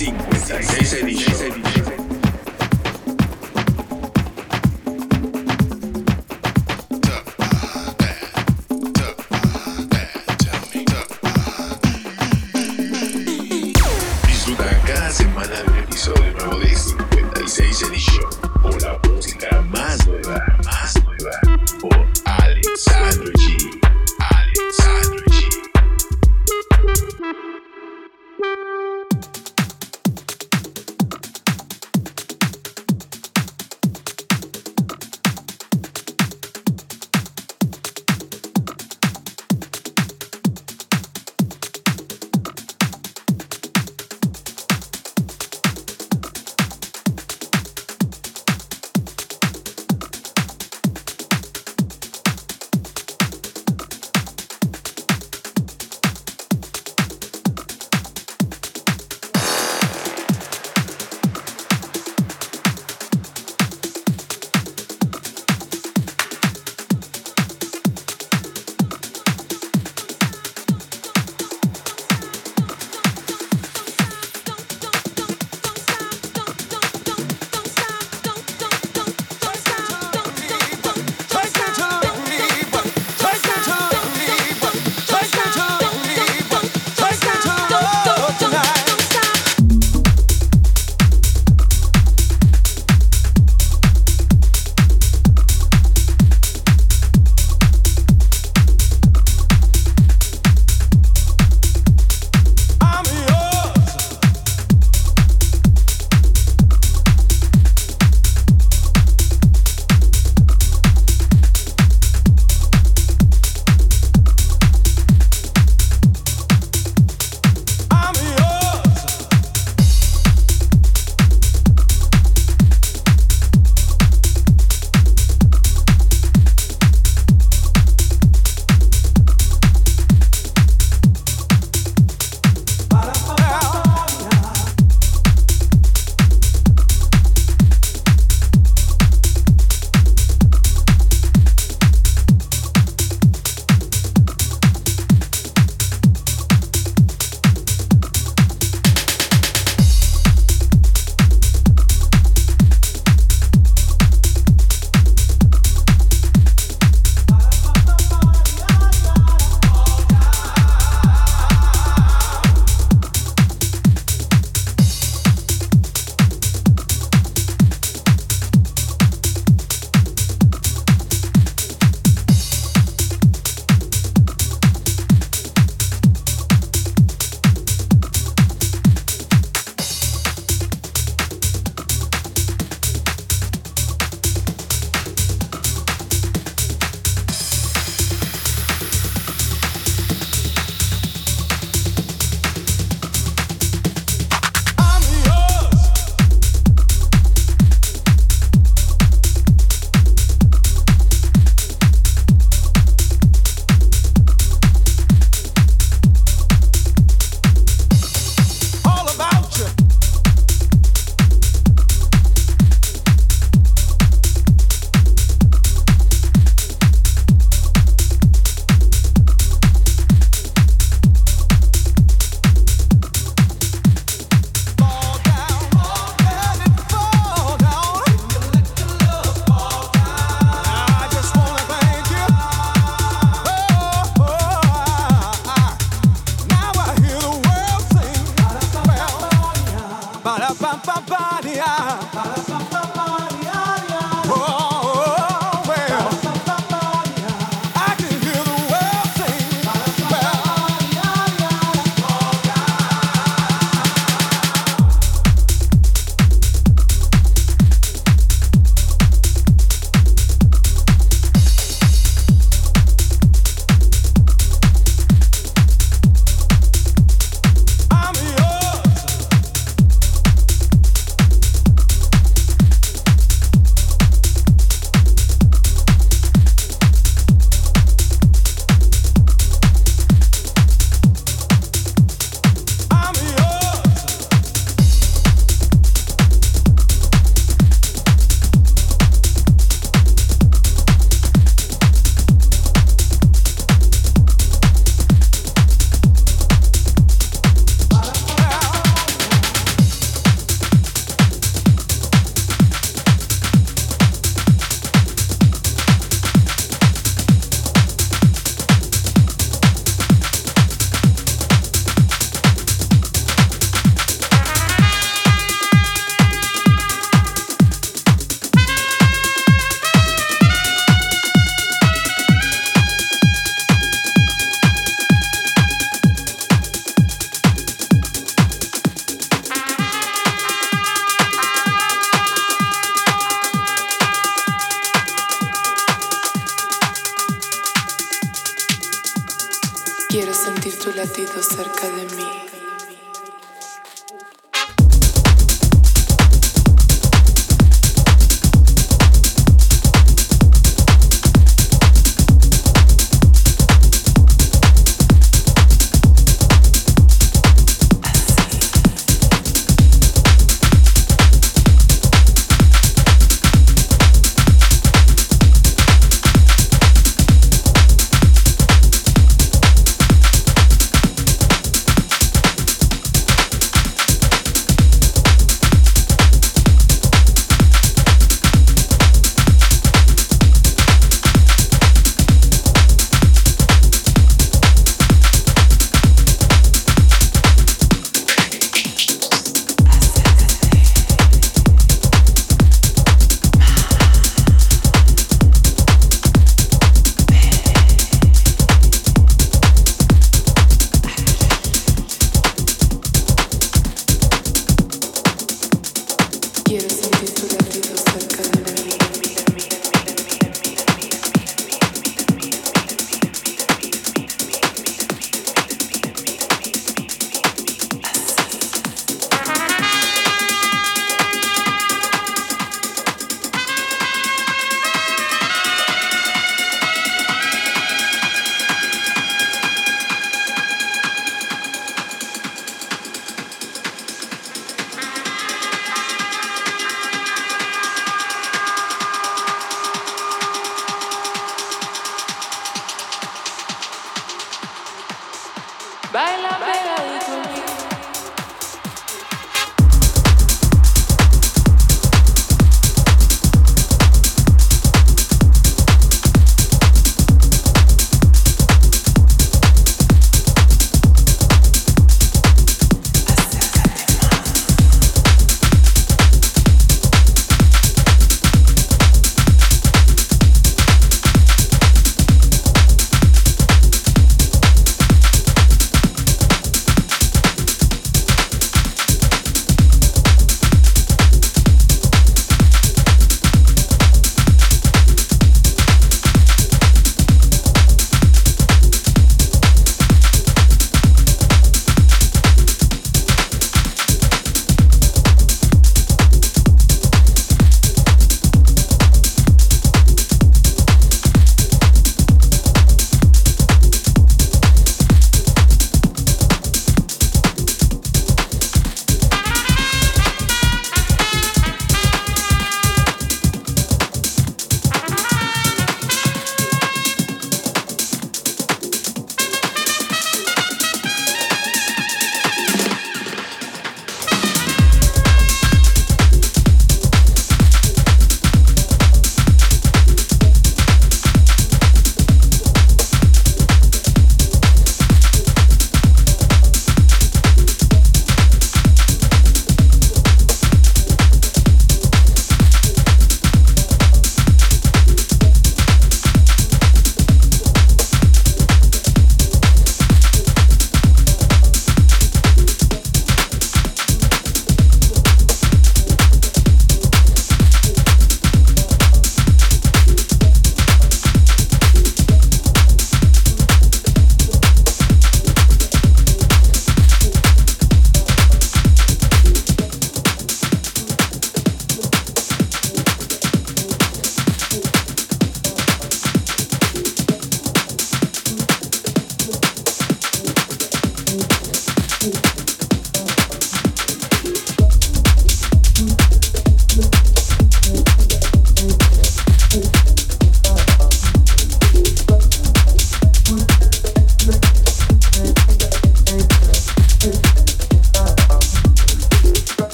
56 Edition.